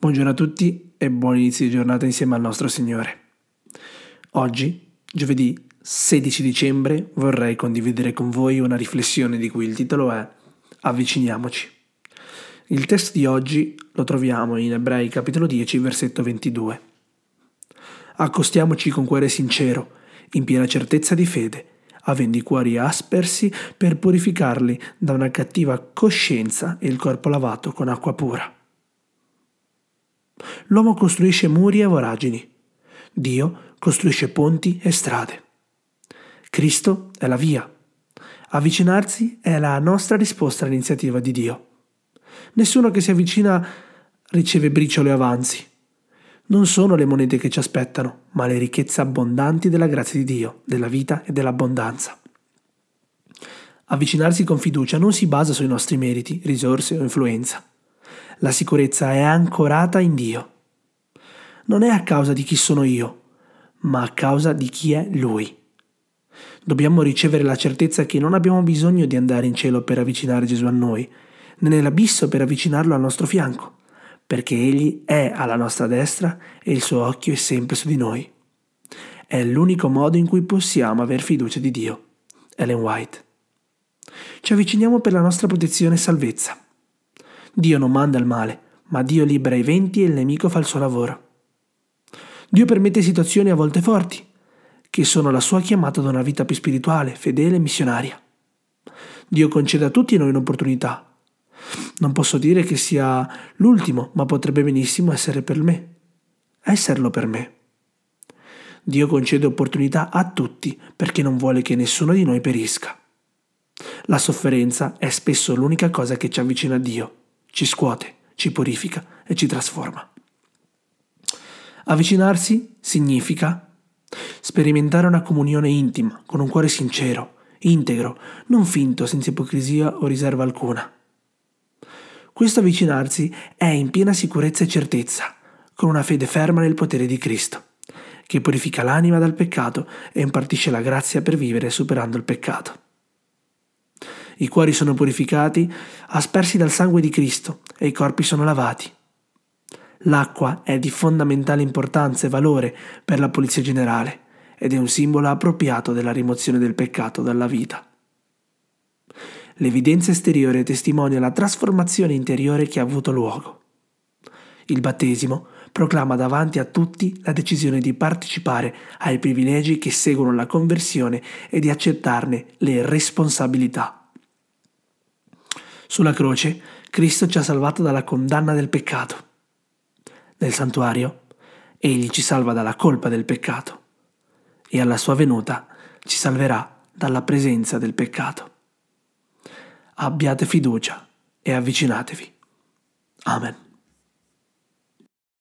Buongiorno a tutti e buon inizio di giornata insieme al nostro Signore. Oggi, giovedì 16 dicembre, vorrei condividere con voi una riflessione di cui il titolo è Avviciniamoci. Il testo di oggi lo troviamo in Ebrei capitolo 10, versetto 22. Accostiamoci con cuore sincero, in piena certezza di fede, avendo i cuori aspersi per purificarli da una cattiva coscienza e il corpo lavato con acqua pura. L'uomo costruisce muri e voragini. Dio costruisce ponti e strade. Cristo è la via. Avvicinarsi è la nostra risposta all'iniziativa di Dio. Nessuno che si avvicina riceve briciole o avanzi. Non sono le monete che ci aspettano, ma le ricchezze abbondanti della grazia di Dio, della vita e dell'abbondanza. Avvicinarsi con fiducia non si basa sui nostri meriti, risorse o influenza la sicurezza è ancorata in Dio. Non è a causa di chi sono io, ma a causa di chi è Lui. Dobbiamo ricevere la certezza che non abbiamo bisogno di andare in cielo per avvicinare Gesù a noi, né nell'abisso per avvicinarlo al nostro fianco, perché Egli è alla nostra destra e il suo occhio è sempre su di noi. È l'unico modo in cui possiamo aver fiducia di Dio. Ellen White. Ci avviciniamo per la nostra protezione e salvezza. Dio non manda il male, ma Dio libera i venti e il nemico fa il suo lavoro. Dio permette situazioni a volte forti, che sono la sua chiamata ad una vita più spirituale, fedele e missionaria. Dio concede a tutti noi un'opportunità. Non posso dire che sia l'ultimo, ma potrebbe benissimo essere per me. Esserlo per me. Dio concede opportunità a tutti perché non vuole che nessuno di noi perisca. La sofferenza è spesso l'unica cosa che ci avvicina a Dio ci scuote, ci purifica e ci trasforma. Avvicinarsi significa sperimentare una comunione intima, con un cuore sincero, integro, non finto, senza ipocrisia o riserva alcuna. Questo avvicinarsi è in piena sicurezza e certezza, con una fede ferma nel potere di Cristo, che purifica l'anima dal peccato e impartisce la grazia per vivere superando il peccato i cuori sono purificati, aspersi dal sangue di Cristo e i corpi sono lavati. L'acqua è di fondamentale importanza e valore per la Polizia Generale ed è un simbolo appropriato della rimozione del peccato dalla vita. L'evidenza esteriore testimonia la trasformazione interiore che ha avuto luogo. Il battesimo proclama davanti a tutti la decisione di partecipare ai privilegi che seguono la conversione e di accettarne le responsabilità. Sulla croce Cristo ci ha salvato dalla condanna del peccato. Nel santuario Egli ci salva dalla colpa del peccato e alla sua venuta ci salverà dalla presenza del peccato. Abbiate fiducia e avvicinatevi. Amen.